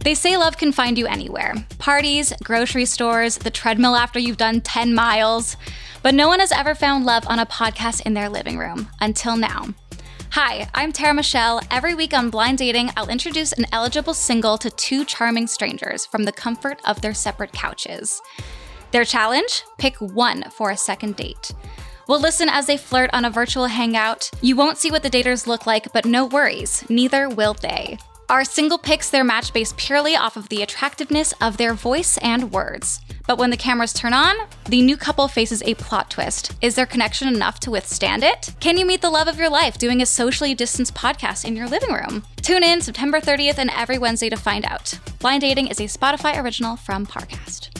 They say love can find you anywhere parties, grocery stores, the treadmill after you've done 10 miles. But no one has ever found love on a podcast in their living room until now. Hi, I'm Tara Michelle. Every week on Blind Dating, I'll introduce an eligible single to two charming strangers from the comfort of their separate couches. Their challenge? Pick one for a second date. We'll listen as they flirt on a virtual hangout. You won't see what the daters look like, but no worries, neither will they. Our single picks their match based purely off of the attractiveness of their voice and words. But when the cameras turn on, the new couple faces a plot twist. Is their connection enough to withstand it? Can you meet the love of your life doing a socially distanced podcast in your living room? Tune in September 30th and every Wednesday to find out. Blind Dating is a Spotify original from Parcast.